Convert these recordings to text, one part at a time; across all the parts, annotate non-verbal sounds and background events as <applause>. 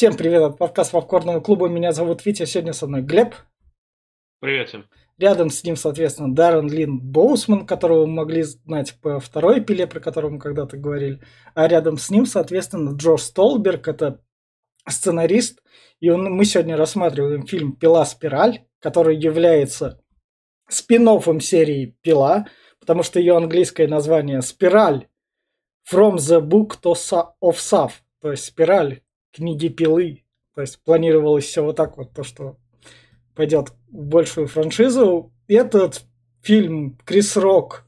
Всем привет от подкаста Попкорного клуба. Меня зовут Витя, сегодня со мной Глеб. Привет всем. Рядом с ним, соответственно, Даррен Лин Боусман, которого мы могли знать по второй пиле, про которую мы когда-то говорили. А рядом с ним, соответственно, Джош Столберг, это сценарист. И он, мы сегодня рассматриваем фильм «Пила. Спираль», который является спин серии «Пила», потому что ее английское название «Спираль» From the Book of Sav, то есть «Спираль» книги Пилы. То есть планировалось все вот так вот, то, что пойдет в большую франшизу. Этот фильм Крис Рок,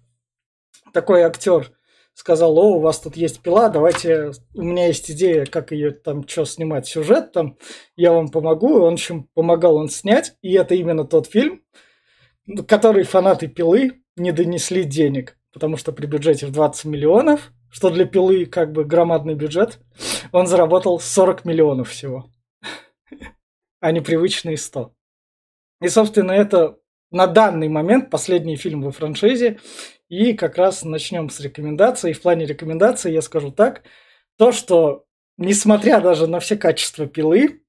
такой актер, сказал, о, у вас тут есть пила, давайте, у меня есть идея, как ее там, что снимать, сюжет там, я вам помогу, он еще помогал он снять, и это именно тот фильм, который фанаты пилы не донесли денег, потому что при бюджете в 20 миллионов что для пилы как бы громадный бюджет, он заработал 40 миллионов всего, а не привычные 100. И, собственно, это на данный момент последний фильм во франшизе. И как раз начнем с рекомендаций. В плане рекомендаций я скажу так, то, что несмотря даже на все качества пилы,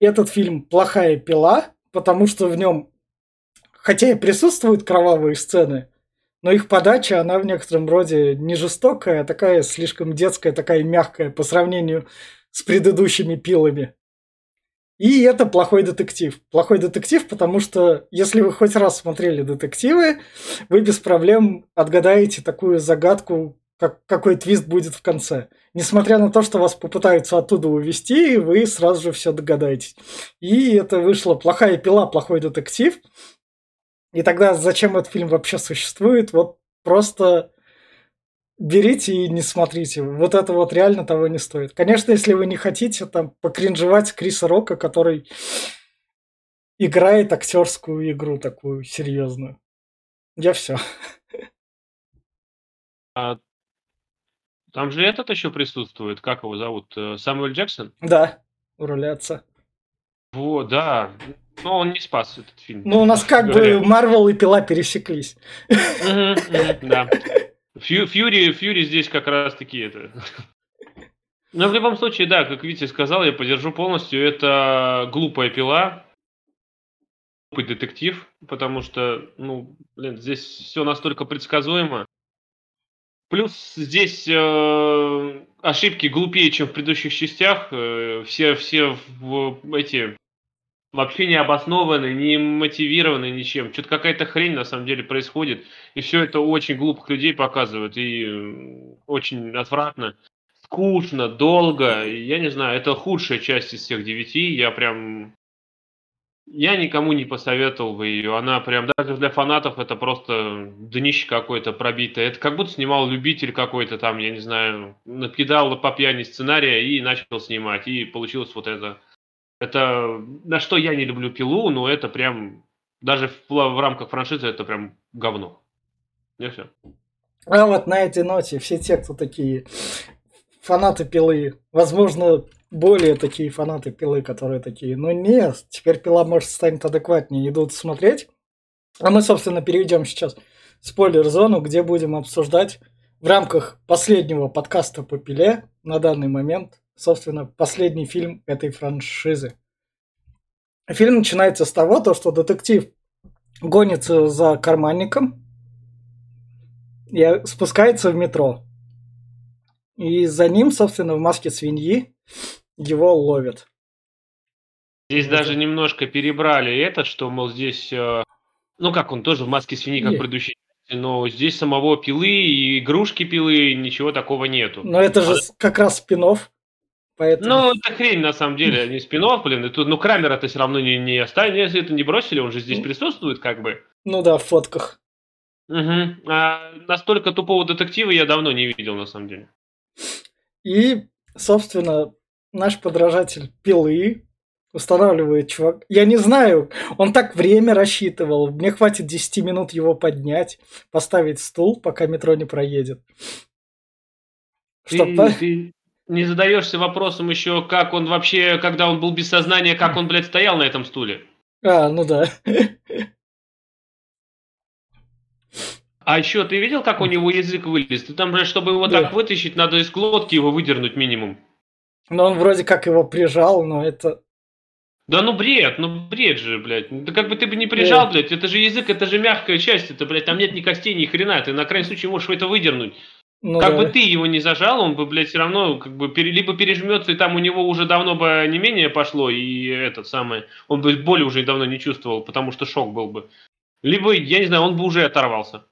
этот фильм плохая пила, потому что в нем, хотя и присутствуют кровавые сцены, но их подача, она в некотором роде не жестокая, а такая слишком детская, такая мягкая по сравнению с предыдущими пилами. И это плохой детектив. Плохой детектив, потому что если вы хоть раз смотрели детективы, вы без проблем отгадаете такую загадку, как, какой твист будет в конце. Несмотря на то, что вас попытаются оттуда увести, вы сразу же все догадаетесь. И это вышло плохая пила, плохой детектив. И тогда зачем этот фильм вообще существует? Вот просто берите и не смотрите. Вот это вот реально того не стоит. Конечно, если вы не хотите там покринжевать Криса Рока, который играет актерскую игру такую серьезную. Я все. А там же этот еще присутствует. Как его зовут? Э, Самуэль Джексон? Да, у отца. Вот, да. Но он не спас этот фильм. Ну, у нас как бы Марвел и Пила пересеклись. <laughs> Да. Фьюри, Фьюри здесь как раз таки это. Но в любом случае, да, как Витя сказал, я поддержу полностью. Это глупая пила, глупый детектив, потому что, ну, блин, здесь все настолько предсказуемо. Плюс здесь э, ошибки глупее, чем в предыдущих частях. Э, все, все в, эти вообще не обоснованный, не мотивированный ничем. Что-то какая-то хрень на самом деле происходит. И все это очень глупых людей показывает. И очень отвратно. Скучно, долго. Я не знаю, это худшая часть из всех девяти. Я прям... Я никому не посоветовал бы ее. Она прям даже для фанатов это просто днище какое-то пробитое. Это как будто снимал любитель какой-то там, я не знаю, накидал по пьяни сценария и начал снимать. И получилось вот это это на что я не люблю пилу, но это прям даже в, в рамках франшизы это прям говно. И все. А вот на этой ноте все те, кто такие фанаты пилы, возможно, более такие фанаты пилы, которые такие, ну нет, теперь пила может станет адекватнее, идут смотреть. А мы, собственно, перейдем сейчас в спойлер-зону, где будем обсуждать в рамках последнего подкаста по пиле на данный момент собственно, последний фильм этой франшизы. Фильм начинается с того, то, что детектив гонится за карманником и спускается в метро. И за ним, собственно, в маске свиньи его ловят. Здесь даже немножко перебрали это, что, мол, здесь... Э, ну как, он тоже в маске свиньи, как предыдущий но здесь самого пилы и игрушки пилы ничего такого нету. Но это же а... как раз спинов. Поэтому... Ну, это хрень, на самом деле, не спин блин. И тут, ну, Крамера-то все равно не, не оставили, если это не бросили, он же здесь присутствует, как бы. Ну да, в фотках. Угу. А настолько тупого детектива я давно не видел, на самом деле. И, собственно, наш подражатель Пилы устанавливает чувак. Я не знаю, он так время рассчитывал. Мне хватит 10 минут его поднять, поставить стул, пока метро не проедет. Ты, Чтоб... ты, не задаешься вопросом еще, как он вообще, когда он был без сознания, как он, блядь, стоял на этом стуле. А, ну да. А еще ты видел, как у него язык вылез? Ты там, блядь, чтобы его да. так вытащить, надо из глотки его выдернуть минимум. Но он вроде как его прижал, но это... Да ну бред, ну бред же, блядь. Да как бы ты бы не прижал, Да. блядь, это же язык, это же мягкая часть, это, блядь, там нет ни костей, ни хрена, ты на крайний случай можешь это выдернуть. Ну, как да. бы ты его не зажал, он бы, блядь, все равно как бы пере- либо пережмется, и там у него уже давно бы не менее пошло, и этот самый, он бы боли уже давно не чувствовал, потому что шок был бы. Либо, я не знаю, он бы уже оторвался.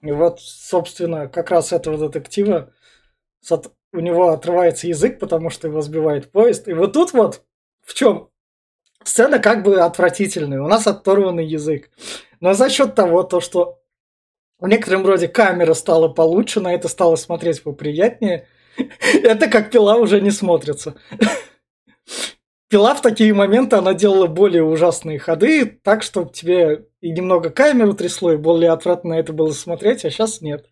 И вот, собственно, как раз этого детектива у него отрывается язык, потому что его сбивает поезд. И вот тут вот в чем сцена как бы отвратительная. У нас оторванный язык. Но за счет того, то, что в некотором роде камера стала получше, на это стало смотреть поприятнее, <laughs> это как пила уже не смотрится. <laughs> Пила в такие моменты, она делала более ужасные ходы, так, чтобы тебе и немного камеру трясло, и более отвратно на это было смотреть, а сейчас нет.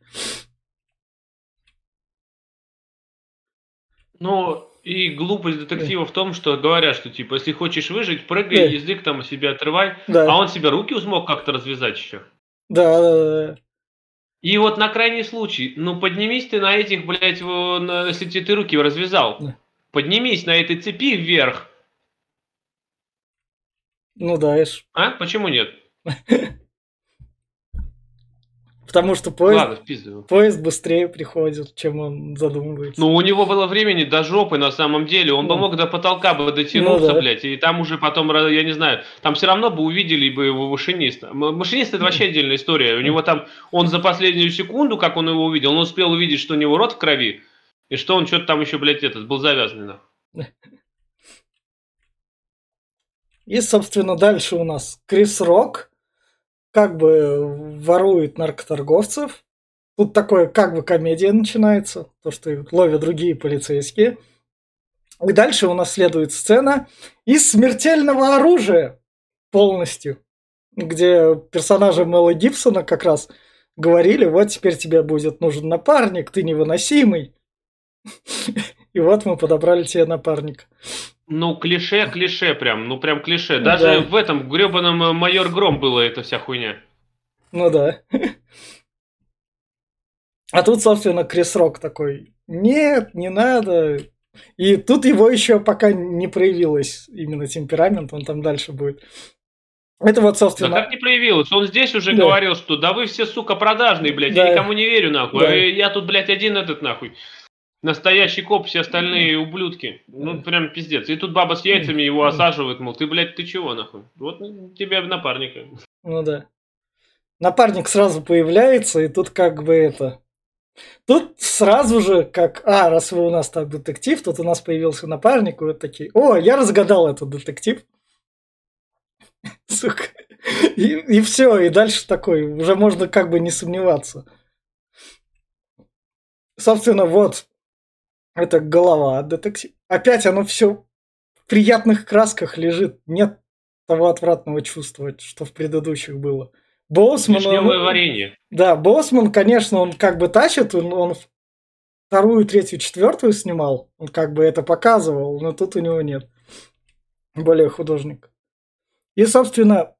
Ну, и глупость детектива в том, что говорят, что, типа, если хочешь выжить, прыгай, Да. язык там себе отрывай, Да, а он себе руки смог как-то развязать еще. да, да, да. И вот на крайний случай, ну поднимись ты на этих, блядь, на- если тебе ты руки развязал, Да. поднимись на этой цепи вверх, Ну да, ишь. а? Почему нет? <laughs> Потому что поезд, Ладно, поезд быстрее приходит, чем он задумывается. Ну, у него было времени до жопы, на самом деле. Он бы Ну. мог до потолка бы дотянуться, Ну да. блядь, и там уже потом, я не знаю, там все равно бы увидели бы его машиниста. Машинист это вообще отдельная история. У него там, он за последнюю секунду, как он его увидел, он успел увидеть, что у него рот в крови, и что он что-то там еще, блядь, этот, был завязанный, нахуй. И, собственно, дальше у нас Крис Рок как бы ворует наркоторговцев. Тут такое как бы комедия начинается, то, что ловят другие полицейские. И дальше у нас следует сцена из смертельного оружия полностью, где персонажи Мэла Гибсона как раз говорили, вот теперь тебе будет нужен напарник, ты невыносимый. <laughs> И вот мы подобрали тебе напарника. Ну, клише, клише прям, ну прям клише. Ну Даже да. в этом гребаном э, майор Гром было эта вся хуйня. Ну да. А тут, собственно, Крис Рок такой, нет, не надо. И тут его еще пока не проявилось именно темперамент, он там дальше будет. Это вот, Да собственно... как не проявилось? Он здесь уже Да. говорил, что да вы все, сука, продажные, блядь, Да. я никому не верю, нахуй. Да. А Я тут, блядь, один этот, нахуй. Настоящий коп, все остальные ублюдки. Ну, прям пиздец. И тут баба с яйцами его осаживает, мол, ты, блядь, ты чего, нахуй? Вот ну, тебе напарника. Ну да. Напарник сразу появляется, и тут как бы это... Тут сразу же, как, а, раз вы у нас так детектив, тут у нас появился напарник, и вот такие, о, я разгадал этот детектив. Сука. И, все, и дальше такой, уже можно как бы не сомневаться. Собственно, вот, это голова от детектива. Опять оно все в приятных красках лежит, нет того отвратного чувства, что в предыдущих было. Боусман, он- Вишневое варенье. да, Боссман, конечно, он как бы тащит, он, он вторую, третью, четвертую снимал, он как бы это показывал, но тут у него нет. Более художник. И, собственно,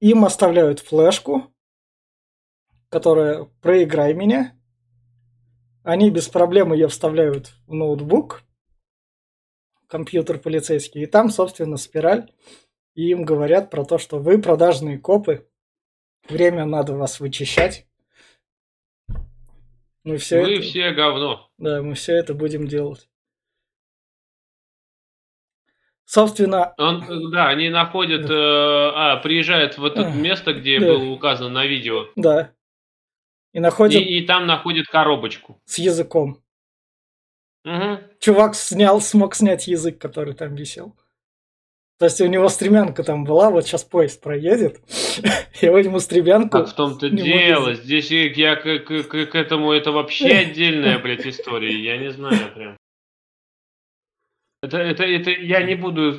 им оставляют флешку, которая «Проиграй меня». Они без проблем ее вставляют в ноутбук, компьютер полицейский, и там, собственно, спираль. И им говорят про то, что вы продажные копы, время надо вас вычищать. Мы все Вы это, все говно. да, мы все это будем делать. Собственно, Он, э, да, они находят, э, а, приезжают в это Ах, место, где да. было указано на видео, да. И и, находят и там находят коробочку. с языком. Мгм. Чувак снял, смог снять язык, который там висел. То есть у него стремянка там была, вот сейчас поезд проедет, <laughs> и вот ему стремянку... Так в том-то дело. могу. Здесь и я к, к- к- к этому это вообще <laughs> отдельная, блядь, история. Я не знаю прям. Это, это, это я не буду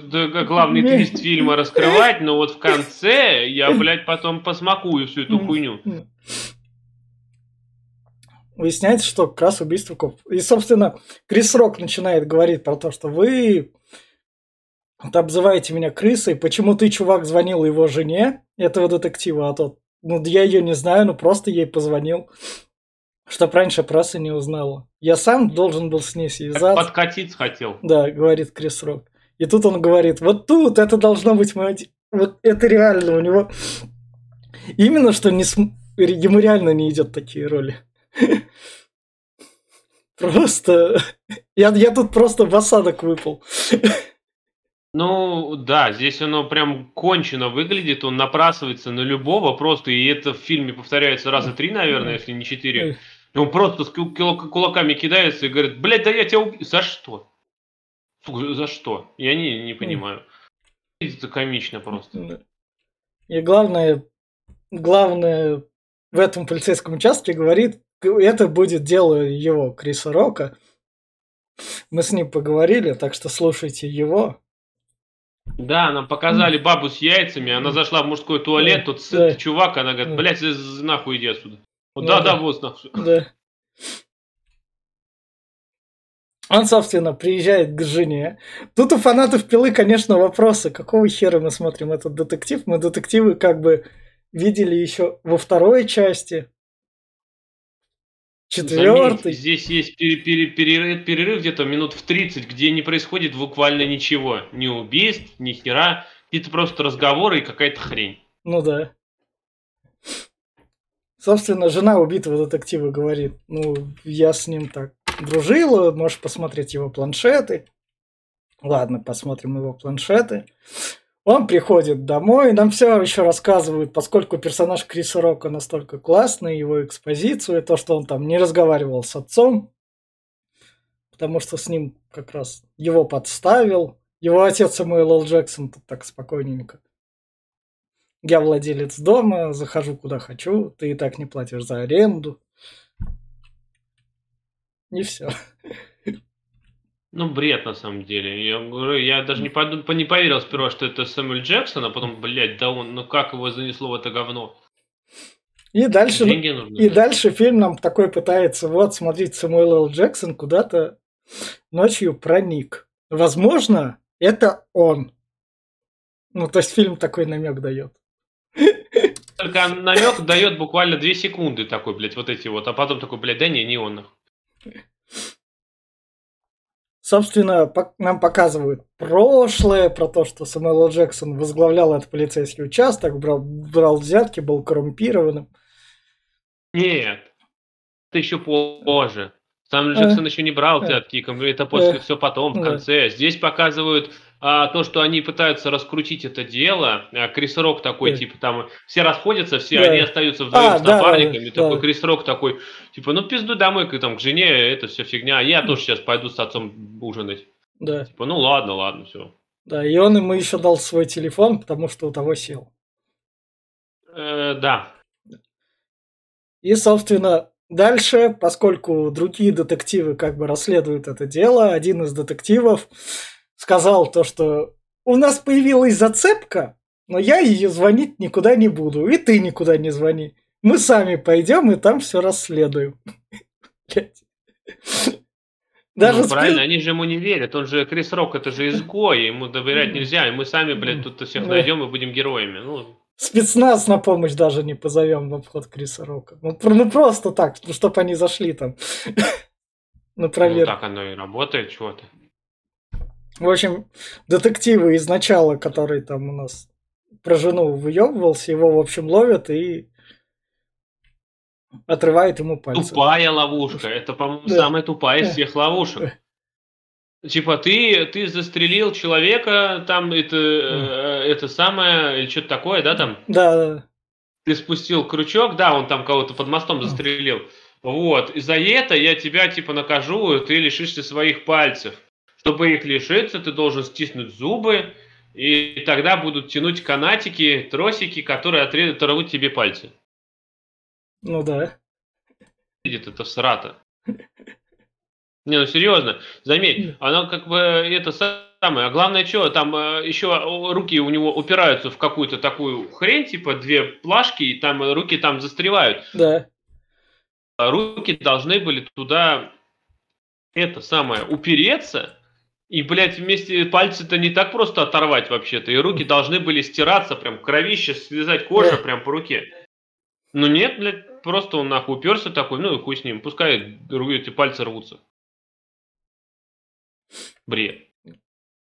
главный твист <laughs> фильма раскрывать, но вот в конце я, блядь, потом посмакую всю эту хуйню. Выясняется, что как раз убийство коп. И, собственно, Крис Рок начинает говорить про то, что вы вот обзываете меня крысой, почему ты, чувак, звонил его жене, этого детектива, а тот, ну, я ее не знаю, ну, просто ей позвонил. Чтоб раньше пресса не узнала. Я сам должен был с ней связаться. Подкатиться хотел. Да, говорит Крис Рок. И тут он говорит, вот тут это должно быть мое... Вот это реально у него... Именно что не см... ему реально не идет такие роли. Просто... Я, я тут просто в осадок выпал. Ну, да, здесь оно прям кончено выглядит, он напрасывается на любого просто, и это в фильме повторяется раза три, наверное, если не четыре. Он просто с кулаками кидается и говорит, блядь, да я тебя убью. За что? За что? Я не, не понимаю. Это комично просто. И главное, главное в этом полицейском участке говорит, это будет дело его, Криса Рока. Мы с ним поговорили, так что слушайте его. Да, нам показали бабу с яйцами, она зашла в мужской туалет, тут сытый чувак, она говорит, блядь, нахуй иди отсюда. Ну да, да, вот нахуй. Да. Он, собственно, приезжает к жене. Тут у фанатов пилы, конечно, вопросы. Какого хера мы смотрим этот детектив? Мы детективы как бы видели еще во второй части. Четвертый. здесь есть перерыв, перерыв, перерыв где-то минут в 30, где не происходит буквально ничего. Ни убийств, ни хера. Это просто разговоры и какая-то хрень. Ну да. Собственно, жена убитого детектива говорит, ну, я с ним так дружила, можешь посмотреть его планшеты. Ладно, посмотрим его планшеты. Он приходит домой, нам все еще рассказывают, поскольку персонаж Криса Рока настолько классный, его экспозицию, то, что он там не разговаривал с отцом, потому что с ним как раз его подставил. Его отец Самуэл Л. Джексон тут так спокойненько. Я владелец дома, захожу куда хочу, ты и так не платишь за аренду. И все. Ну, бред, на самом деле. Я говорю, я даже не, подум, не поверил сперва, что это Сэмюэль Джексон, а потом, блядь, да он, ну как его занесло в это говно? И дальше, нужны, и да. дальше фильм нам такой пытается, вот, смотрите, Самуэл Л. Джексон куда-то ночью проник. Возможно, это он. Ну, то есть фильм такой намек дает. <laughs> Только намек дает буквально 2 секунды такой, блядь, вот эти вот, а потом такой, блядь, да не, не он. Собственно, нам показывают прошлое, про то, что Самуэл Джексон возглавлял этот полицейский участок, брал, брал взятки, был коррумпированным. Нет, это еще позже. Сам Джексон э, еще не брал э. взятки, это после э, все потом, в конце. Здесь показывают а, то, что они пытаются раскрутить это дело. А, Крис Рок такой, типа, там, все расходятся, все, они остаются вдвоем а, с напарниками. Да, такой да. Крис Рок такой, типа, ну пизду домой к, там, к жене, это все фигня. Я тоже сейчас пойду с отцом ужинать. Да. Типа, ну ладно, ладно, все. Да, и он ему еще дал свой телефон, потому что у того сел. Э, да. И, собственно, Дальше, поскольку другие детективы как бы расследуют это дело, один из детективов сказал то, что у нас появилась зацепка, но я ее звонить никуда не буду, и ты никуда не звони. Мы сами пойдем и там все расследуем. <laughs> Даже ну, правильно, они же ему не верят. Он же Крис Рок, это же изгой, ему доверять нельзя. И мы сами, блядь, тут всех найдем и будем героями. Ну, спецназ на помощь даже не позовем в обход Криса Рока. Ну, ну просто так, ну, чтобы они зашли там <laughs> на проверку. Ну так оно и работает, чего ты. В общем, детективы изначала, который там у нас про жену выебывался, его, в общем, ловят и отрывает ему пальцы. Тупая ловушка. Это, по-моему, да. самая тупая из всех ловушек. Типа, ты, ты застрелил человека, там это, mm. это самое, или что-то такое, да, там? Да, да. Ты спустил крючок, да, он там кого-то под мостом застрелил. Вот, и за это я тебя, типа, накажу, ты лишишься своих пальцев. Чтобы их лишиться, ты должен стиснуть зубы, и тогда будут тянуть канатики, тросики, которые отрежут тебе пальцы. Ну да. Видит это срата. Не, ну серьезно, заметь, она как бы это самое. А главное, что там э, еще руки у него упираются в какую-то такую хрень, типа две плашки, и там руки там застревают. Да. А руки должны были туда это самое упереться, и, блядь, вместе пальцы-то не так просто оторвать вообще-то. И руки должны были стираться, прям кровище, связать кожа прям по руке. Ну нет, блядь, просто он нахуй уперся такой, ну и хуй с ним, пускай другие эти пальцы рвутся. Бред.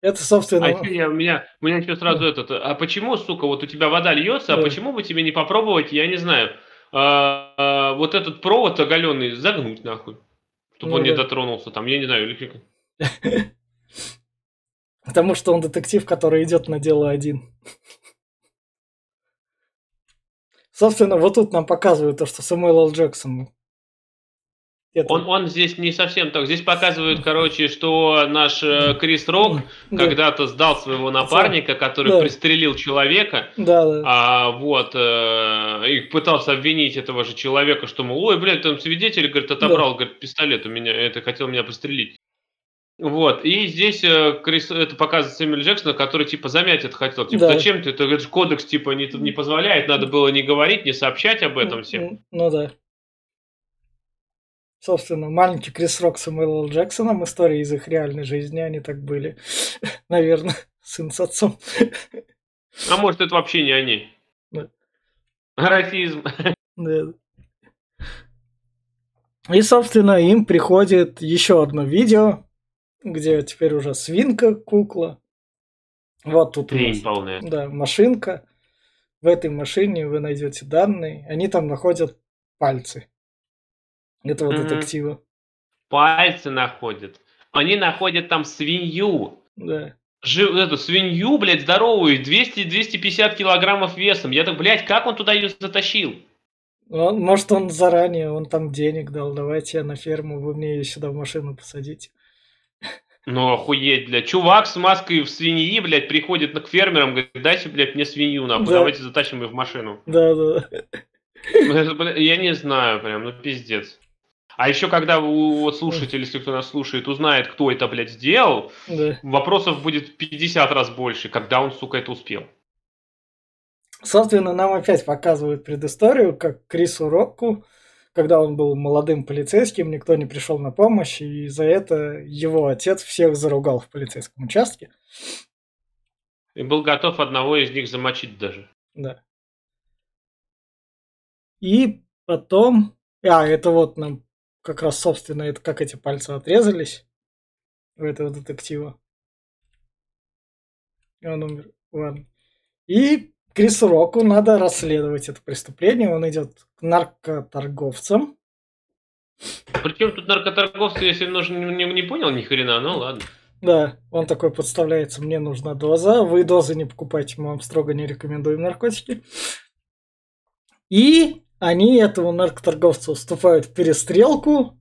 Это, собственно... А я, у меня, у меня еще сразу этот, а почему, сука, вот у тебя вода льется, а Да. почему бы тебе не попробовать, я не знаю, а, а, вот этот провод оголенный загнуть нахуй, чтобы Ну он не да. дотронулся, там, я не знаю, или как- <laughs> Потому что он детектив, который идет на дело один. Собственно, вот тут нам показывают то, что Самуэл Л. Джексон. это- Он, он здесь не совсем так. Здесь показывают, короче, что наш э, Крис Рок Да. когда-то сдал своего напарника, который Да. пристрелил человека, Да, да. а вот э, и пытался обвинить этого же человека, что мол, ой, блядь, там свидетель, говорит, отобрал, говорит, пистолет у меня, это хотел меня пострелить. Вот, и здесь э, Крис, это показывает Сэмюэль Джексона, который, типа, замять это хотел. Типа, Да. зачем ты? Это, говорит, кодекс, типа, не, не позволяет, надо было не говорить, не сообщать об этом всем. М, Ну да. Собственно, маленький Крис Рок с Самуэлом Л. Джексоном, история из их реальной жизни, они так были. <laughs> Наверное, сын с отцом. А может, это вообще не они? Да. Расизм. Да. И, собственно, им приходит еще одно видео, где теперь уже свинка, кукла. Вот тут у нас. Полная. Да, машинка. В этой машине вы найдете данные. Они там находят пальцы этого Мгм. детектива. Пальцы находят. Они находят там свинью. Да. Жи- эту свинью, блядь, здоровую, 200-250 килограммов весом. Я так, блядь, как он туда ее затащил? Он- может, он заранее, он там денег дал. Давайте я на ферму, вы мне ее сюда в машину посадите. Ну, охуеть, блядь. Чувак с маской в свиньи, блядь, приходит к фермерам, говорит, дайте, блядь, мне свинью, нахуй, Да. давайте затащим ее в машину. Да, да. Ну, это, бля, Я не знаю, прям, ну, пиздец. А еще, когда у- вот слушатель, если кто нас слушает, узнает, кто это, блядь, сделал, да. вопросов будет в 50 раз больше, когда он, сука, это успел. Собственно, нам опять показывают предысторию, как Крису Рокку, когда он был молодым полицейским, никто не пришел на помощь, и за это его отец всех заругал в полицейском участке. И был готов одного из них замочить даже. Да. И потом... А, это вот нам как раз, собственно, это как эти пальцы отрезались у этого детектива. И он умер. Ладно. И Крису Року надо расследовать это преступление. Он идет к наркоторговцам. Причем тут наркоторговцы, если нужно, не, не понял ни хрена, ну ладно. Да, он такой подставляется, мне нужна доза. Вы дозы не покупайте, мы вам строго не рекомендуем наркотики. И они этому наркоторговцу вступают в перестрелку.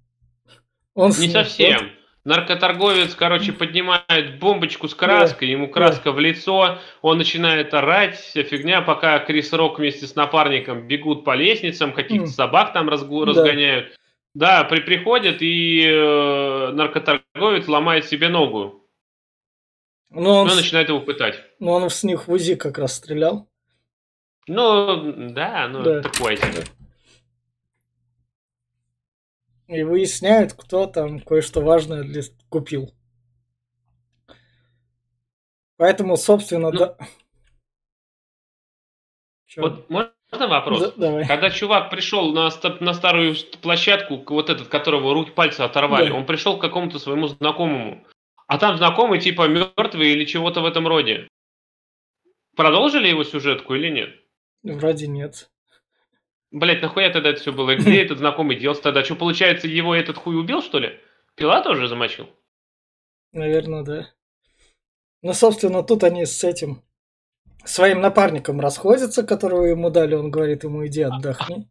Он Не совсем. Наркоторговец, короче, поднимает бомбочку с краской, ему краска в лицо, он начинает орать, вся фигня, пока Крис Рок вместе с напарником бегут по лестницам, каких-то собак там разгоняют. Да, при, приходят, и э, наркоторговец ломает себе ногу. Но, он, он с- начинает его пытать. но он с них в УЗИ как раз стрелял. Ну, да, ну, Да. такое себе. И выясняют, кто там кое-что важное для... купил. Поэтому, собственно, Ну, да... Чё? Вот можно вопрос? Да- давай. Когда чувак пришел на, на старую площадку, вот этот, которого руки пальцы оторвали, Да. он пришел к какому-то своему знакомому. А там знакомый типа мертвый или чего-то в этом роде. Продолжили его сюжетку или нет? Вроде нет. Блять, нахуя тогда это все было? Где <laughs> этот знакомый делся тогда? Что, получается, его этот хуй убил, что ли? Пила тоже замочил? Наверное, да. Ну, собственно, тут они с этим своим напарником расходятся, которого ему дали. Он говорит ему, иди отдохни.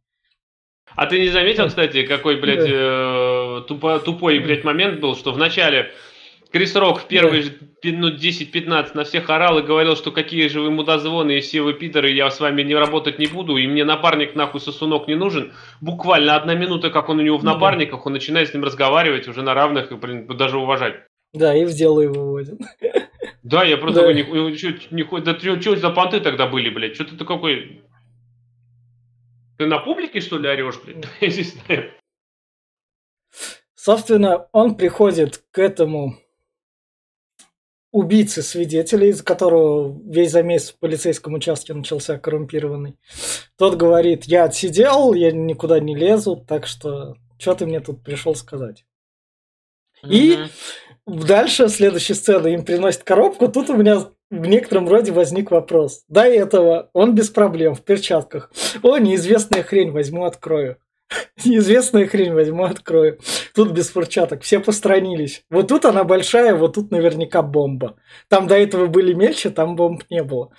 А ты не заметил, кстати, какой, блядь, э, тупо- тупой, блядь, момент был, что в начале Крис Рок в первые же минут 10-15 на всех орал и говорил, что какие же вы мудозвоны и все вы пидоры, я с вами не работать не буду, и мне напарник нахуй сосунок не нужен. Буквально одна минута, как он у него в Ну напарниках, он начинает с ним разговаривать уже на равных и, блин, даже уважать. Да, и в дело его выводят. <laughs> Да, я просто Да. нихуя- чё- да что за понты тогда были, блядь? Что ты какой... Ты на публике, что ли, орешь, блядь? <laughs> Я не знаю. Собственно, он приходит к этому убийцы свидетелей, из которого весь замес в полицейском участке начался коррумпированный. Тот говорит, я отсидел, я никуда не лезу, так что что ты мне тут пришел сказать? Mm-hmm. И дальше, следующая сцена, им приносят коробку, тут у меня в некотором роде возник вопрос. До этого он без проблем, в перчатках. О, неизвестная хрень, возьму, открою. <laughs> Неизвестная хрень, возьму, открою. Тут без перчаток, все постранились. Вот тут она большая, вот тут наверняка бомба. Там до этого были мельче, там бомб не было.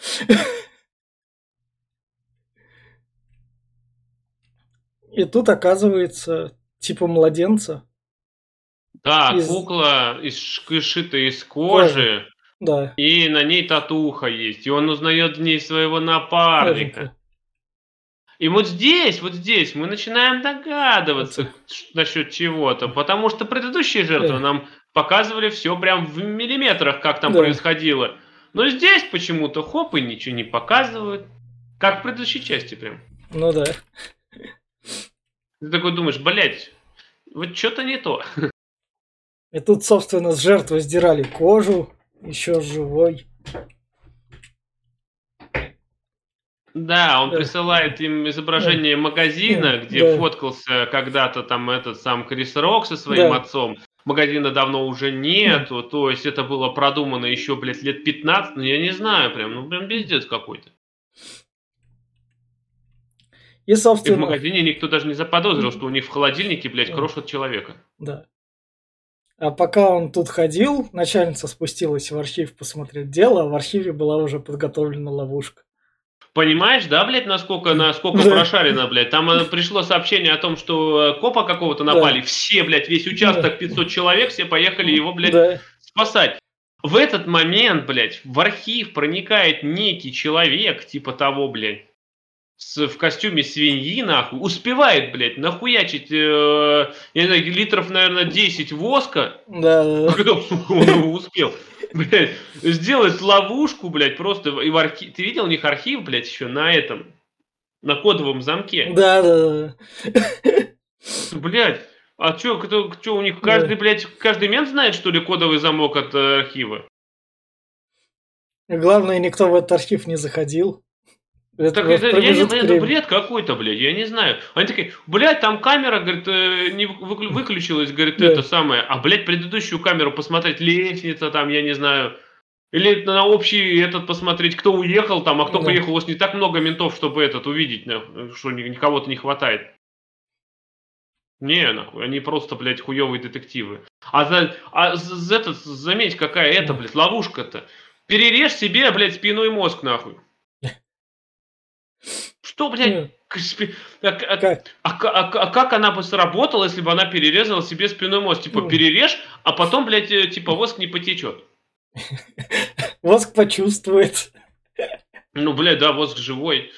И тут оказывается типа младенца. Да, из... кукла из, сшита из кожи. кожи. Да. И на ней татуха есть. И он узнает в ней своего напарника. И вот здесь, вот здесь мы начинаем догадываться насчет чего-то, потому что предыдущие жертвы да. нам показывали все прям в миллиметрах, как там да. происходило. Но здесь почему-то хоп и ничего не показывают, как в предыдущей части прям. Ну да. Ты такой думаешь, блядь, вот что-то не то. И тут, собственно, с жертвы сдирали кожу, еще живой. Да, он присылает им изображение да. магазина, да. где да. фоткался когда-то там этот сам Крис Рок со своим да. отцом. Магазина давно уже нету, да. то есть это было продумано еще, блядь, лет 15, ну я не знаю, прям, ну прям пиздец какой-то. И, собственно... И в магазине никто даже не заподозрил, что у них в холодильнике, блядь, крошат человека. Да. А пока он тут ходил, начальница спустилась в архив посмотреть дело, а в архиве была уже подготовлена ловушка. Понимаешь, да, блядь, насколько, насколько да. прошарено, блядь? Там э, пришло сообщение о том, что э, копа какого-то напали. Да. Все, блядь, весь участок 500 человек, все поехали его, блядь, да. спасать. В этот момент, блядь, в архив проникает некий человек, типа того, блядь, с, в костюме свиньи, нахуй, успевает, блядь, нахуячить, э, я не знаю, литров, наверное, 10 воска. Да, да. <laughs> Он успел, <laughs> блядь, сделать ловушку, блядь, просто и в архив. Ты видел у них архив, блядь, еще на этом, на кодовом замке? Да, да, да. <laughs> Блядь, а чё, кто, чё у них каждый, да. блядь, каждый мент знает, что ли, кодовый замок от э, архива? Главное, никто в этот архив не заходил. Это так это, я не знаю, это бред какой-то, блядь, я не знаю. Они такие, блядь, там камера, говорит, э, не выключилась, говорит, да. это самое. А, блядь, предыдущую камеру посмотреть, лестница там, я не знаю. Или на общий этот посмотреть, кто уехал там, а кто да. приехал. У вас не так много ментов, чтобы этот увидеть, что никого-то не хватает. Не, нахуй, они просто, блядь, хуевые детективы. А, за, а за, этот, заметь, какая это, блядь, ловушка-то. Перережь себе, блядь, спину и мозг, нахуй. Что, блядь? А, а, как? А, а, а как она бы сработала, если бы она перерезала себе спинной мозг? Типа, ну. перережь, а потом, блядь, э, типа, воск не потечет. <laughs> Воск почувствует. Ну, блядь, да, воск живой.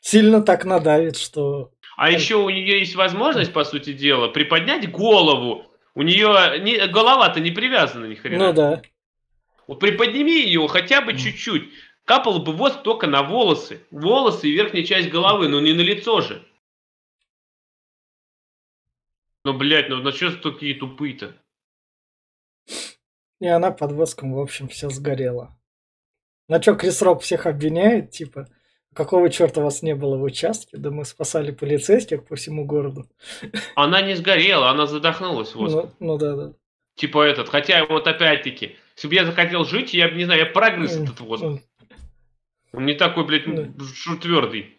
Сильно так надавит, что... А еще у нее есть возможность, по сути дела, приподнять голову. У нее не, голова-то не привязана ни хрена. Ну да. Вот приподними ее хотя бы чуть-чуть. Капал бы воск только на волосы. Волосы и верхняя часть головы, но не на лицо же. Ну, блядь, ну на что такие тупые-то? И она под воском, в общем, все сгорела. На что Крис Рок всех обвиняет, типа, какого черта вас не было в участке? Да мы спасали полицейских по всему городу. Она не сгорела, она задохнулась воском. Ну, ну да, да. Типа этот, хотя вот опять-таки, если бы я захотел жить, я бы, не знаю, я прогрыз этот воздух. Он не такой, блядь, да. твердый.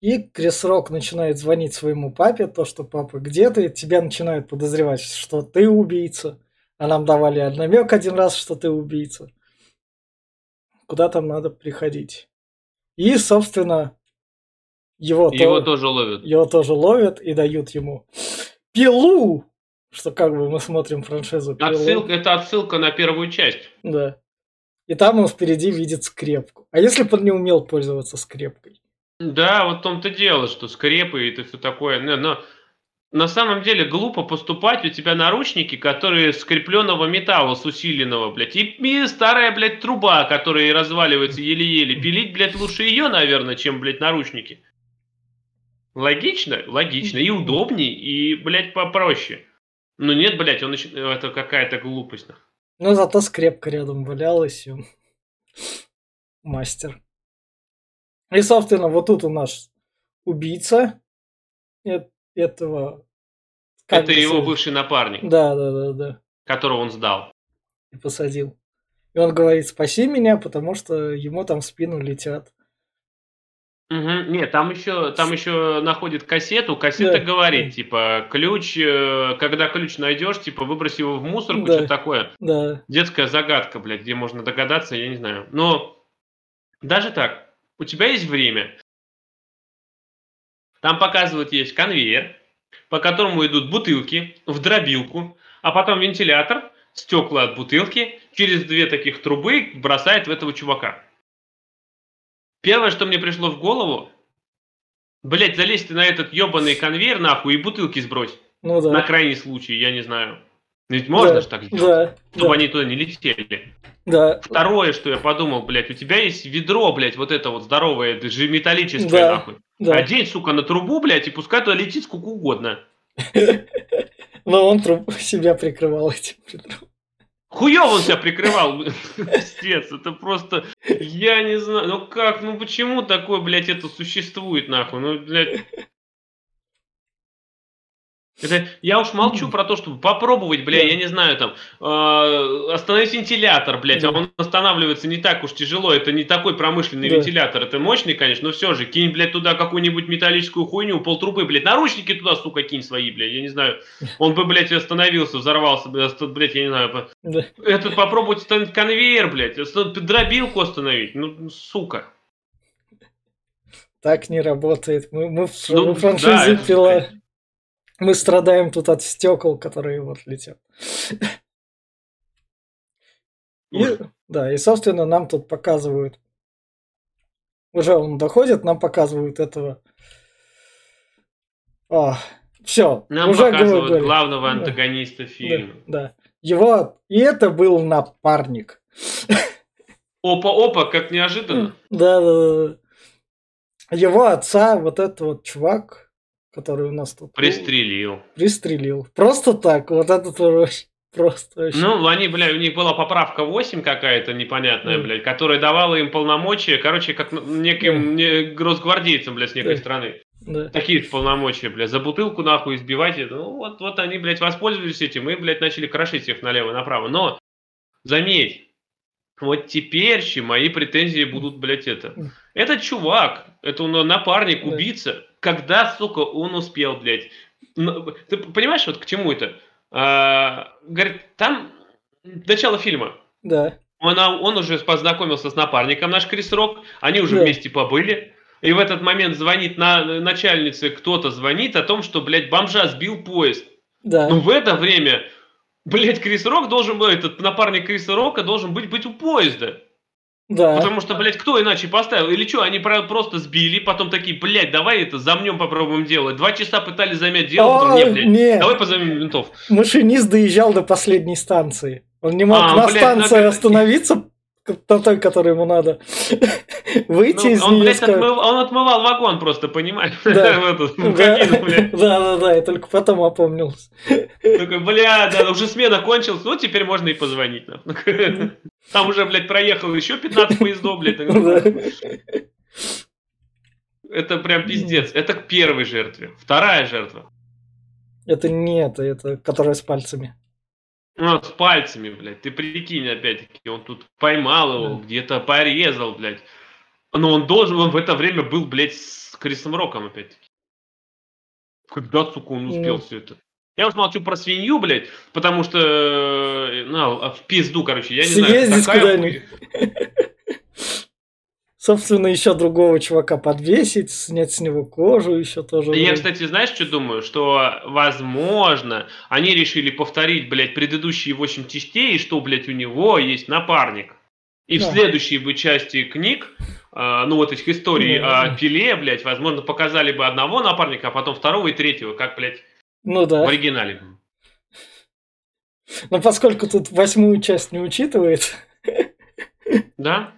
И Крис Рок начинает звонить своему папе, то, что папа где ты, тебя начинают подозревать, что ты убийца. А нам давали намек один раз, что ты убийца. Куда там надо приходить. И, собственно, его, его то, тоже ловят. Его тоже ловят и дают ему пилу что как бы мы смотрим франшизу. Отсылка, это отсылка на первую часть. Да. И там он впереди видит скрепку. А если бы он не умел пользоваться скрепкой? Да, вот в том-то дело, что скрепы и это все такое. Но, но на самом деле глупо поступать, у тебя наручники, которые скрепленного металла с усиленного, блядь, и, и старая, блядь, труба, которая разваливается еле-еле. Пилить, блядь, лучше ее, наверное, чем, блядь, наручники. Логично? Логично. И удобней, и, блядь, попроще. Ну нет, блядь, он еще... Это какая-то глупость. Ну, зато скрепка рядом валялась, и мастер. И, собственно, вот тут у нас убийца этого... Это его бывший напарник. Да, да, да, да. Которого он сдал. И посадил. И он говорит, спаси меня, потому что ему там в спину летят. Угу. Нет, там еще, там еще находит кассету, кассета да. говорит, типа, ключ, э, когда ключ найдешь, типа, выброси его в мусорку, да. что такое. Да. Детская загадка, блядь, где можно догадаться, я не знаю. Но даже так, у тебя есть время. Там показывают, есть конвейер, по которому идут бутылки в дробилку, а потом вентилятор, стекла от бутылки через две таких трубы бросает в этого чувака. Первое, что мне пришло в голову, блять, залезь ты на этот ебаный конвейер нахуй и бутылки сбрось. Ну да. На крайний случай, я не знаю. Ведь можно да, же так сделать, да, чтобы да. они туда не летели. Да. Второе, что я подумал, блядь, у тебя есть ведро, блядь, вот это вот здоровое, это же металлическое, Да, нахуй. да. Одень, сука, на трубу, блядь, и пускай туда летит сколько угодно. <laughs> Но он <laughs> себя прикрывал этим ведром. Хуёво он себя прикрывал, <laughs> пиздец, это просто, я не знаю, ну как, ну почему такое, блядь, это существует, нахуй, ну, блядь. Это, я уж молчу про то, чтобы попробовать, бля, я не знаю, там, э, остановить вентилятор, блядь, а он останавливается не так уж тяжело, это не такой промышленный Да. вентилятор, это мощный, конечно, но все же, кинь, блядь, туда какую-нибудь металлическую хуйню, полтрубы, блядь, наручники туда, сука, кинь свои, блядь, я не знаю, <laughs> он бы, блядь, остановился, взорвался, блядь, я не знаю, Да. этот попробовать остановить конвейер, блядь, дробилку остановить, ну, сука. Так не работает. Мы, мы в, Ну, мы в франшизе да, пила. это- Мы страдаем тут от стекол, которые вот летят. И, да, и, собственно, нам тут показывают. Уже он доходит, нам показывают этого. все, Нам уже показывают говорили. главного Да. антагониста фильма. Да, да. Его, и это был напарник. Опа-опа, как неожиданно. Да, да, да, да. Его отца, вот этот вот чувак, который у нас тут Пристрелил. пристрелил. Просто так, вот этот просто вообще. Ну, они, бля, у них была поправка 8 какая-то непонятная, Мгм. блядь, которая давала им полномочия, короче, как неким не, росгвардейцам, блядь, с некой Да. страны. да. Такие полномочия, блядь, за бутылку нахуй избивать. Ну, вот, вот они, блядь, воспользовались этим и, блядь, начали крошить всех налево и направо. Но, заметь, вот теперь мои претензии будут, блядь, это. Этот чувак, это он напарник, убийца, когда, сука, он успел, блядь? Ну, Ты понимаешь, вот к чему это? А, говорит, там начало фильма. Да. Он, он уже познакомился с напарником, наш Крис Рок, они уже Да. вместе побыли. И в этот момент звонит на, начальнице, кто-то звонит о том, что, блядь, бомжа сбил поезд. Да. Но в это время, блядь, Крис Рок должен был, этот напарник Криса Рока должен быть, быть у поезда. Да. Потому что, блядь, кто иначе поставил? Или что, они про- просто сбили, потом такие, блядь, давай это замнем попробуем делать. Два часа пытались замять дело, потом, не, блядь, нет. давай позовем ментов. Машинист доезжал до последней станции. Он не мог А, на блядь, станции надо- остановиться, на той, которой ему надо. <laughs> Выйти Ну, из он, нее. блядь, сказать, отмыл- он отмывал вагон просто, понимаешь? Да. <laughs> <laughs> Да, да, и только потом опомнился. Такой, бля, да, уже смена кончилась, ну теперь можно и позвонить. Там уже, блядь, проехал еще 15 поездов, блядь. Это прям пиздец. Это к первой жертве. Вторая жертва. Это не это, это которая с пальцами. Ну, с пальцами, блядь. Ты прикинь, опять-таки, он тут поймал его, где-то порезал, блядь. Но он должен, он в это время был, блядь, с Крисом Роком, опять-таки. Когда, сука, он успел Ну. все это? Я уж молчу про свинью, блядь, потому что, ну, в пизду, короче, я не знаю. Съездить такая куда-нибудь. хуйня. <laughs> Собственно, еще другого чувака подвесить, снять с него кожу еще тоже. Я, вроде. кстати, знаешь, что думаю? Что, возможно, они решили повторить, блядь, предыдущие 8 частей, и что, блядь, у него есть напарник. И в Да. следующей бы части книг, а, ну, вот этих историй Да. о Пиле, блядь, возможно, показали бы одного напарника, а потом второго и третьего, как, блядь, Ну в да. оригинале. Но поскольку тут восьмую часть не учитывает, Да?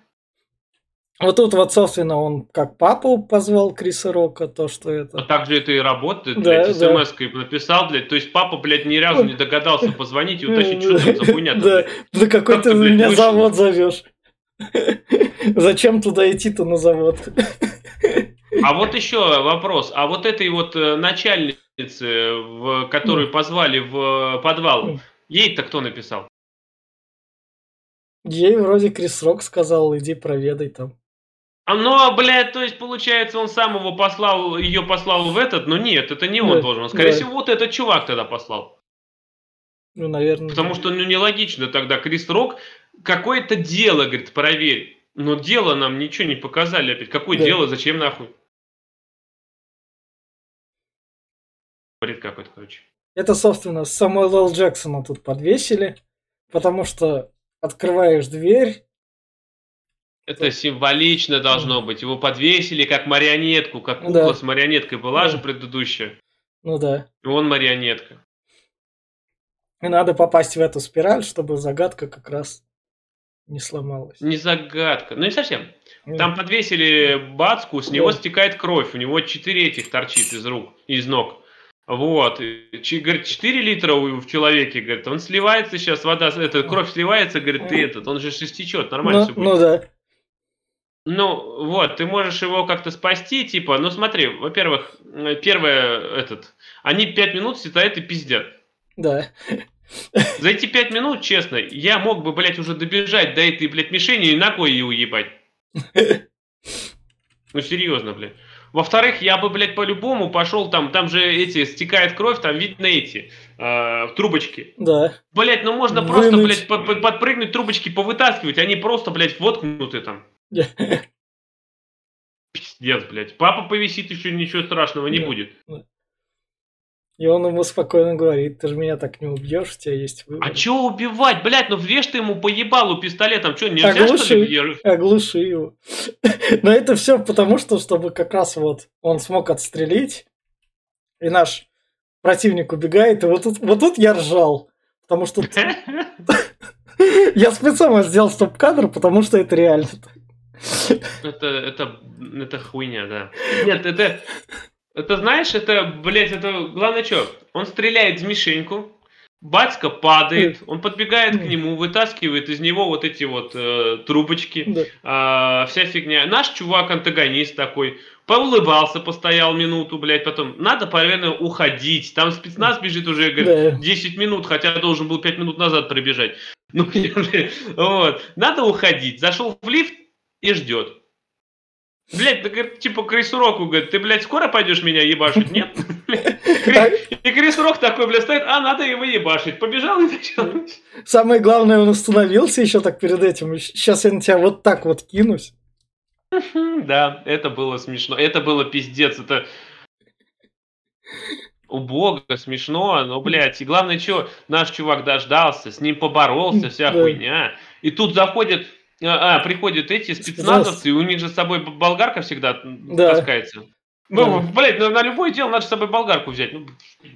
Вот тут вот, собственно, он как папу позвал Криса Рока, то, что это... А так же это и работает, Да, блядь, да. смс-кой написал, блядь. То есть папа, блядь, ни разу не догадался позвонить и уточнить, <laughs> что это за хуйня Да, на какой Как ты меня завод зовешь? <laughs> Зачем туда идти-то на завод? А вот еще вопрос. А вот этой вот э, начальнице, в, которую позвали в э, подвал, ей-то кто написал? Ей вроде Крис Рок сказал, иди проведай там. А, ну, блядь, то есть, получается, он сам его послал, ее послал в этот, но нет, это не он Да, должен. Скорее да. всего, вот этот чувак тогда послал. Ну, наверное. Потому что, ну, нелогично тогда. Крис Рок, какое-то дело, говорит, проверь. Но дело нам ничего не показали опять. Какое Да. дело, зачем нахуй? Бред какой-то, короче. Это, собственно, Самуэла Л. Джексона тут подвесили, потому что открываешь дверь, Это символично должно быть. Его подвесили как марионетку, как кукла Да. с марионеткой была Да. же предыдущая. ну да, И он марионетка. и надо попасть в эту спираль, чтобы загадка как раз не сломалась. Не загадка. Ну не совсем. Ну, Там подвесили бацку, с него Да. стекает кровь, у него 4 этих торчит из рук, из ног. Вот. Чи- говорит, 4 литра в человеке, говорит, он сливается сейчас, вода, эта кровь сливается, говорит, и этот, он же стечет, нормально ну, все будет. ну да, Ну, вот, ты можешь его как-то спасти, типа, ну смотри, во-первых, э, первое, этот, они 5 минут стоят и пиздят. да. За эти 5 минут, честно, я мог бы, блядь, уже добежать до этой, блядь, мишени и ногой ее уебать. <laughs> Ну, серьезно, блядь. Во-вторых, я бы, блядь, по-любому пошел там, там же эти, стекает кровь, там видно эти, э, трубочки. Да. Блядь, ну можно просто, Вынуть. блядь, под- под- подпрыгнуть, трубочки повытаскивать, они просто, блядь, воткнуты там. <laughs> Пиздец, блядь. Папа повисит, еще ничего страшного не Да. будет. И он ему спокойно говорит, ты же меня так не убьешь, у тебя есть выбор. А чё убивать, блядь, ну врежь ты ему по ебалу пистолетом, чё, нельзя что Оглуши. ли? въер- Оглуши его. <laughs> Но это все потому, что чтобы как раз вот он смог отстрелить, и наш противник убегает, и вот тут, вот тут я ржал. Потому что <laughs> я специально сделал стоп-кадр, потому что это реально. Это, это, это хуйня, да. Нет, это, это знаешь, это, блядь, это главное что? Он стреляет в мишеньку, батька падает, он подбегает к нему, вытаскивает из него вот эти вот э, трубочки, Да. а, вся фигня. Наш чувак антагонист такой, поулыбался, постоял минуту, блядь, потом надо, наверное, уходить. Там спецназ бежит уже, говорит, Да. 10 минут, хотя должен был 5 минут назад пробежать. Ну, <laughs> вот. Надо уходить. Зашел в лифт и ждет. Блять, да, говорит, типа Крис Року, говорит, ты, блядь, скоро пойдешь меня ебашить? Нет? <laughs> И Крис Рок такой, блядь, стоит, а, надо его ебашить. Побежал и начал. Самое главное, он остановился еще так перед этим. Сейчас я на тебя вот так вот кинусь. <laughs> Да, это было смешно. Это было пиздец. Это убого, смешно, но, блядь, и главное, что наш чувак дождался, с ним поборолся, вся <laughs> хуйня. И тут заходят, а, а, приходят эти спецназовцы, и у них же с собой болгарка всегда Да. таскается. Ну, Да. блядь, на, на любое дело надо с собой болгарку взять. Ну,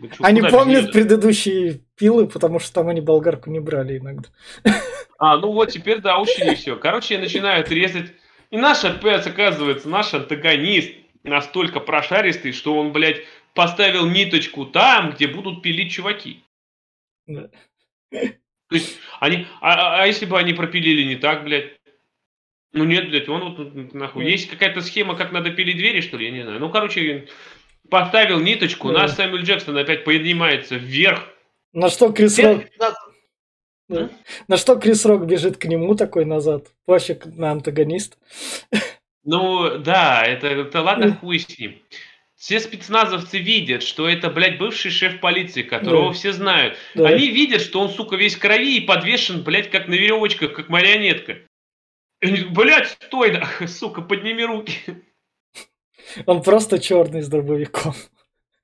чё, Они помнят предыдущие пилы, потому что там они болгарку не брали иногда. А, ну вот теперь, да, учили все. Короче, начинают резать. И наш, опять, оказывается, наш антагонист настолько прошаристый, что он, блядь, поставил ниточку там, где будут пилить чуваки. Да. То есть, они, а, а- а если бы они пропилили не так, блядь? Ну нет, блядь, он вот нахуй. Есть какая-то схема, как надо пилить двери, что ли, я не знаю. Ну, короче, поставил ниточку, Да. наш Сэмюэль Джексон опять поднимается вверх. На что Крис Рок, да. на что Крис Рок бежит к нему такой назад, пофиг на антагониста. Ну, да, это, это ладно, хуй с ним. Все спецназовцы видят, что это, блядь, бывший шеф полиции, которого Да. все знают. Да. Они видят, что он, сука, весь крови и подвешен, блядь, как на веревочках, как марионетка. И они, блядь, стой, нахуй, <laughs> сука, подними руки. Он просто черный с дробовиком.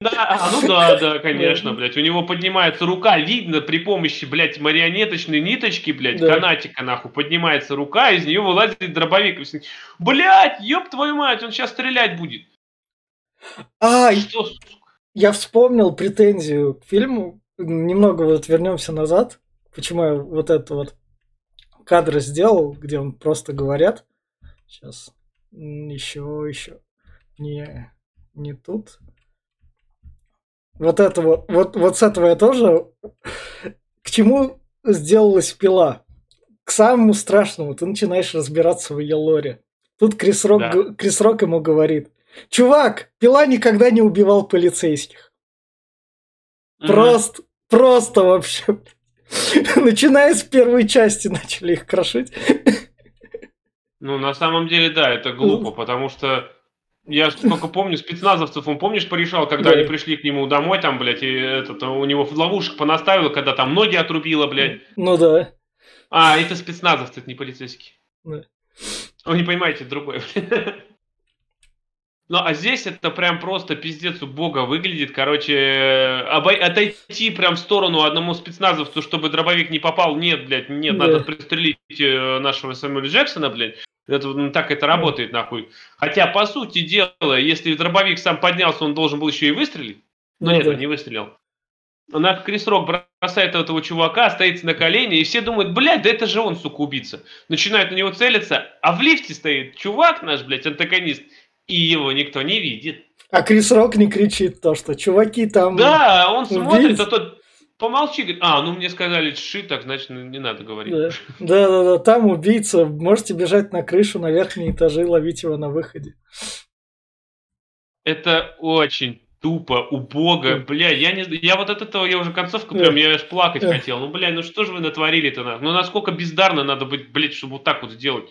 Да, а, ну да, да, <laughs> конечно, блядь. У него поднимается рука, видно при помощи, блядь, марионеточной ниточки, блядь, Да. канатика, нахуй, поднимается рука, из нее вылазит дробовик. Блядь, ёб твою мать, он сейчас стрелять будет. А, Что, я вспомнил претензию к фильму. Немного вот вернемся назад. Почему я вот это вот кадр сделал, где он просто говорят. Сейчас. Еще, еще. Не, не тут. Вот это вот, вот, вот с этого я тоже... К чему сделалась пила? К самому страшному. Ты начинаешь разбираться в ее лоре. Тут Крис Рок, да. Крис Рок ему говорит. Чувак, пила никогда не убивал полицейских. Mm-hmm. Просто, просто вообще. <laughs> Начиная с первой части начали их крошить. Ну, на самом деле, да, это глупо, ну. потому что я только помню, спецназовцев, он, помнишь, порешал, когда да. они пришли к нему домой, там, блядь, и этот, у него в ловушек понаставил, когда там ноги отрубило, блядь. Ну да. А, это спецназовцы, это не полицейские. Да. Вы не понимаете, другое. <laughs> Ну, а здесь это прям просто пиздец у бога выглядит. Короче, обой... отойти прям в сторону одному спецназовцу, чтобы дробовик не попал. Нет, блядь, нет, да. надо пристрелить э, нашего Сэмюэля Джексона, блядь. Это, ну, так это работает, нахуй. Хотя, по сути дела, если дробовик сам поднялся, он должен был еще и выстрелить. Но ну, нет, да. он не выстрелил. Наш Крис Рок бросает этого чувака, стоит на колени, и все думают, блядь, да это же он, сука, убийца. Начинают на него целиться, а в лифте стоит чувак наш, блядь, антагонист, и его никто не видит. А Крис Рок не кричит то, что чуваки там... Да, он смотрит, а тот помолчи, говорит, а, ну мне сказали ши, так значит не надо говорить. Да, да, да, там убийца, можете бежать на крышу, на верхние этажи, ловить его на выходе. Это очень тупо, убого, бля, я не я вот от этого, я уже концовку прям, я аж плакать хотел, ну, бля, ну что же вы натворили-то, ну, насколько бездарно надо быть, блядь, чтобы вот так вот сделать.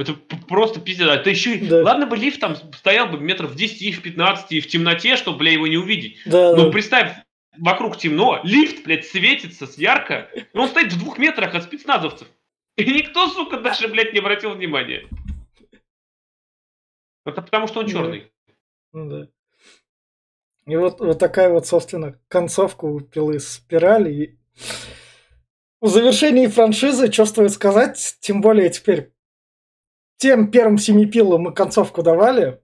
Это просто пиздец. А это еще да. Ладно бы лифт там стоял бы метров в 10, в 15, и в темноте, чтобы, бля, его не увидеть. Да, ну, да. представь, вокруг темно, лифт, блядь, светится с ярко, и он стоит в двух метрах от спецназовцев. И никто, сука, даже, блядь, не обратил внимания. Это потому, что он черный. Ну да. И вот, вот такая вот, собственно, концовка у пилы спирали. И... В завершении франшизы, что стоит сказать, тем более теперь тем первым семи пилам мы концовку давали.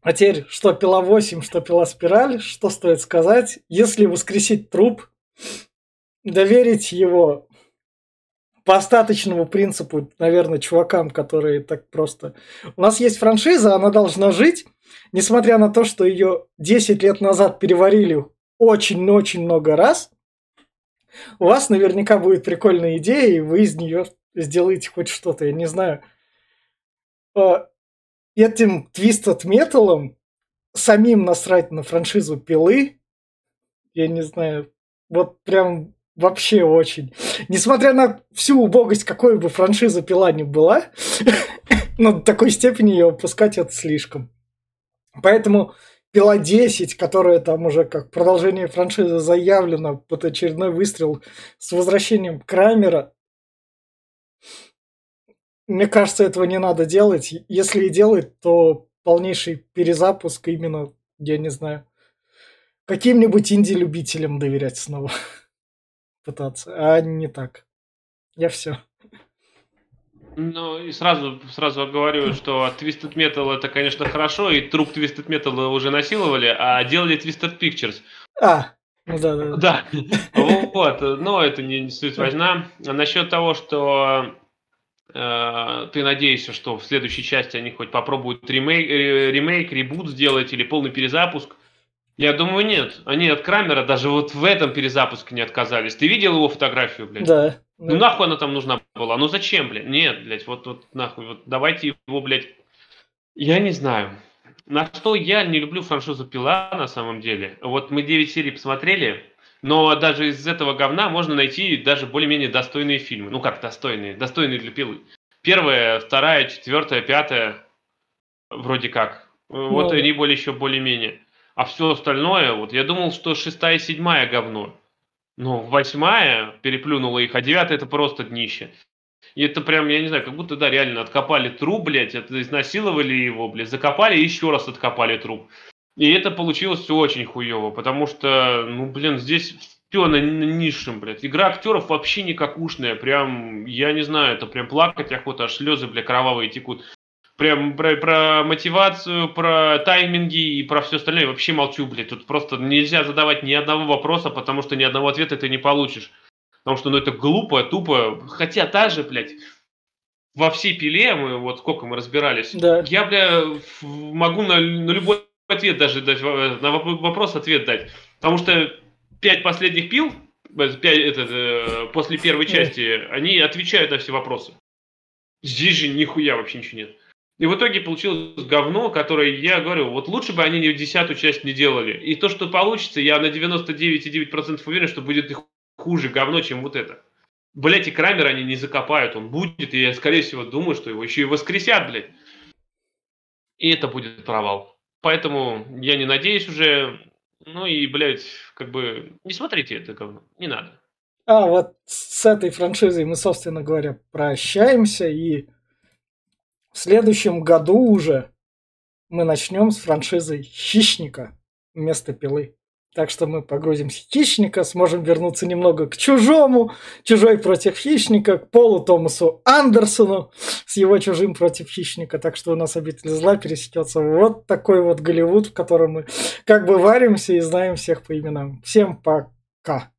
А теперь, что пила 8, что пила спираль, что стоит сказать? Если воскресить труп, доверить его по остаточному принципу, наверное, чувакам, которые так просто... У нас есть франшиза, она должна жить, несмотря на то, что ее 10 лет назад переварили очень-очень много раз, у вас наверняка будет прикольная идея, и вы из нее сделаете хоть что-то, я не знаю – этим Twisted Metal самим насрать на франшизу пилы, я не знаю, вот прям вообще очень. Несмотря на всю убогость, какой бы франшиза пила ни была, <laughs> но до такой степени ее выпускать это слишком. Поэтому пила 10, которая там уже как продолжение франшизы заявлена под очередной выстрел с возвращением Крамера, мне кажется, этого не надо делать. Если и делать, то полнейший перезапуск именно, я не знаю, каким-нибудь инди-любителям доверять снова <laughs> пытаться, а не так. Я все. Ну, и сразу, сразу говорю, что Twisted Metal это, конечно, хорошо, и труп Twisted Metal уже насиловали, а делали Twisted Pictures. А, ну да, да. Да, <laughs> вот, но это не суть важна. Насчет того, что ты надеешься, что в следующей части они хоть попробуют ремейк, э, ремейк ребут сделать или полный перезапуск? Я думаю, нет. Они от Крамера даже вот в этом перезапуске не отказались. Ты видел его фотографию, блядь? Да. Ну да. нахуй она там нужна была? Ну зачем, блядь? Нет, блядь, вот, вот нахуй. Вот давайте его, блядь. Я не знаю. На что я не люблю франшизу Пила на самом деле. Вот мы 9 серий посмотрели. Но даже из этого говна можно найти даже более-менее достойные фильмы. Ну как достойные? Достойные для пилы. Первая, вторая, четвертая, пятая. Вроде как. Ну, вот они более еще более-менее. А все остальное, вот я думал, что шестая и седьмая говно. Но восьмая переплюнула их, а девятая это просто днище. И это прям, я не знаю, как будто, да, реально откопали труп, блядь, это изнасиловали его, блядь, закопали и еще раз откопали труп. И это получилось все очень хуево, потому что, ну, блин, здесь все на, на низшем, блядь. Игра актеров вообще никакушная, прям, я не знаю, это прям плакать охота, аж слезы, бля, кровавые текут. Прям про, про мотивацию, про тайминги и про все остальное вообще молчу, блядь. Тут просто нельзя задавать ни одного вопроса, потому что ни одного ответа ты не получишь. Потому что, ну, это глупо, тупо. Хотя та же, блядь, во всей пиле, мы вот сколько мы разбирались, Да. я, бля, могу на, на любой ответ даже дать, э, на воп- вопрос ответ дать. Потому что пять последних пил, э, пять, этот, э, после первой Ой. части, они отвечают на все вопросы. Здесь же нихуя вообще ничего нет. И в итоге получилось говно, которое, я говорю, вот лучше бы они десятую часть не делали. И то, что получится, я на 99,9% уверен, что будет и хуже говно, чем вот это. Блять, и Крамер они не закопают, он будет, и я, скорее всего, думаю, что его еще и воскресят, блядь. И это будет провал. Поэтому я не надеюсь уже. Ну и, блядь, как бы, не смотрите это говно, не надо. А вот с этой франшизой мы, собственно говоря, прощаемся. И в следующем году уже мы начнем с франшизой Хищника вместо пилы. Так что мы погрузимся в Хищника, сможем вернуться немного к Чужому, Чужой против Хищника, к Полу Томасу Андерсону с его Чужим против Хищника. Так что у нас обитель зла пересечется вот такой вот Голливуд, в котором мы как бы варимся и знаем всех по именам. Всем пока!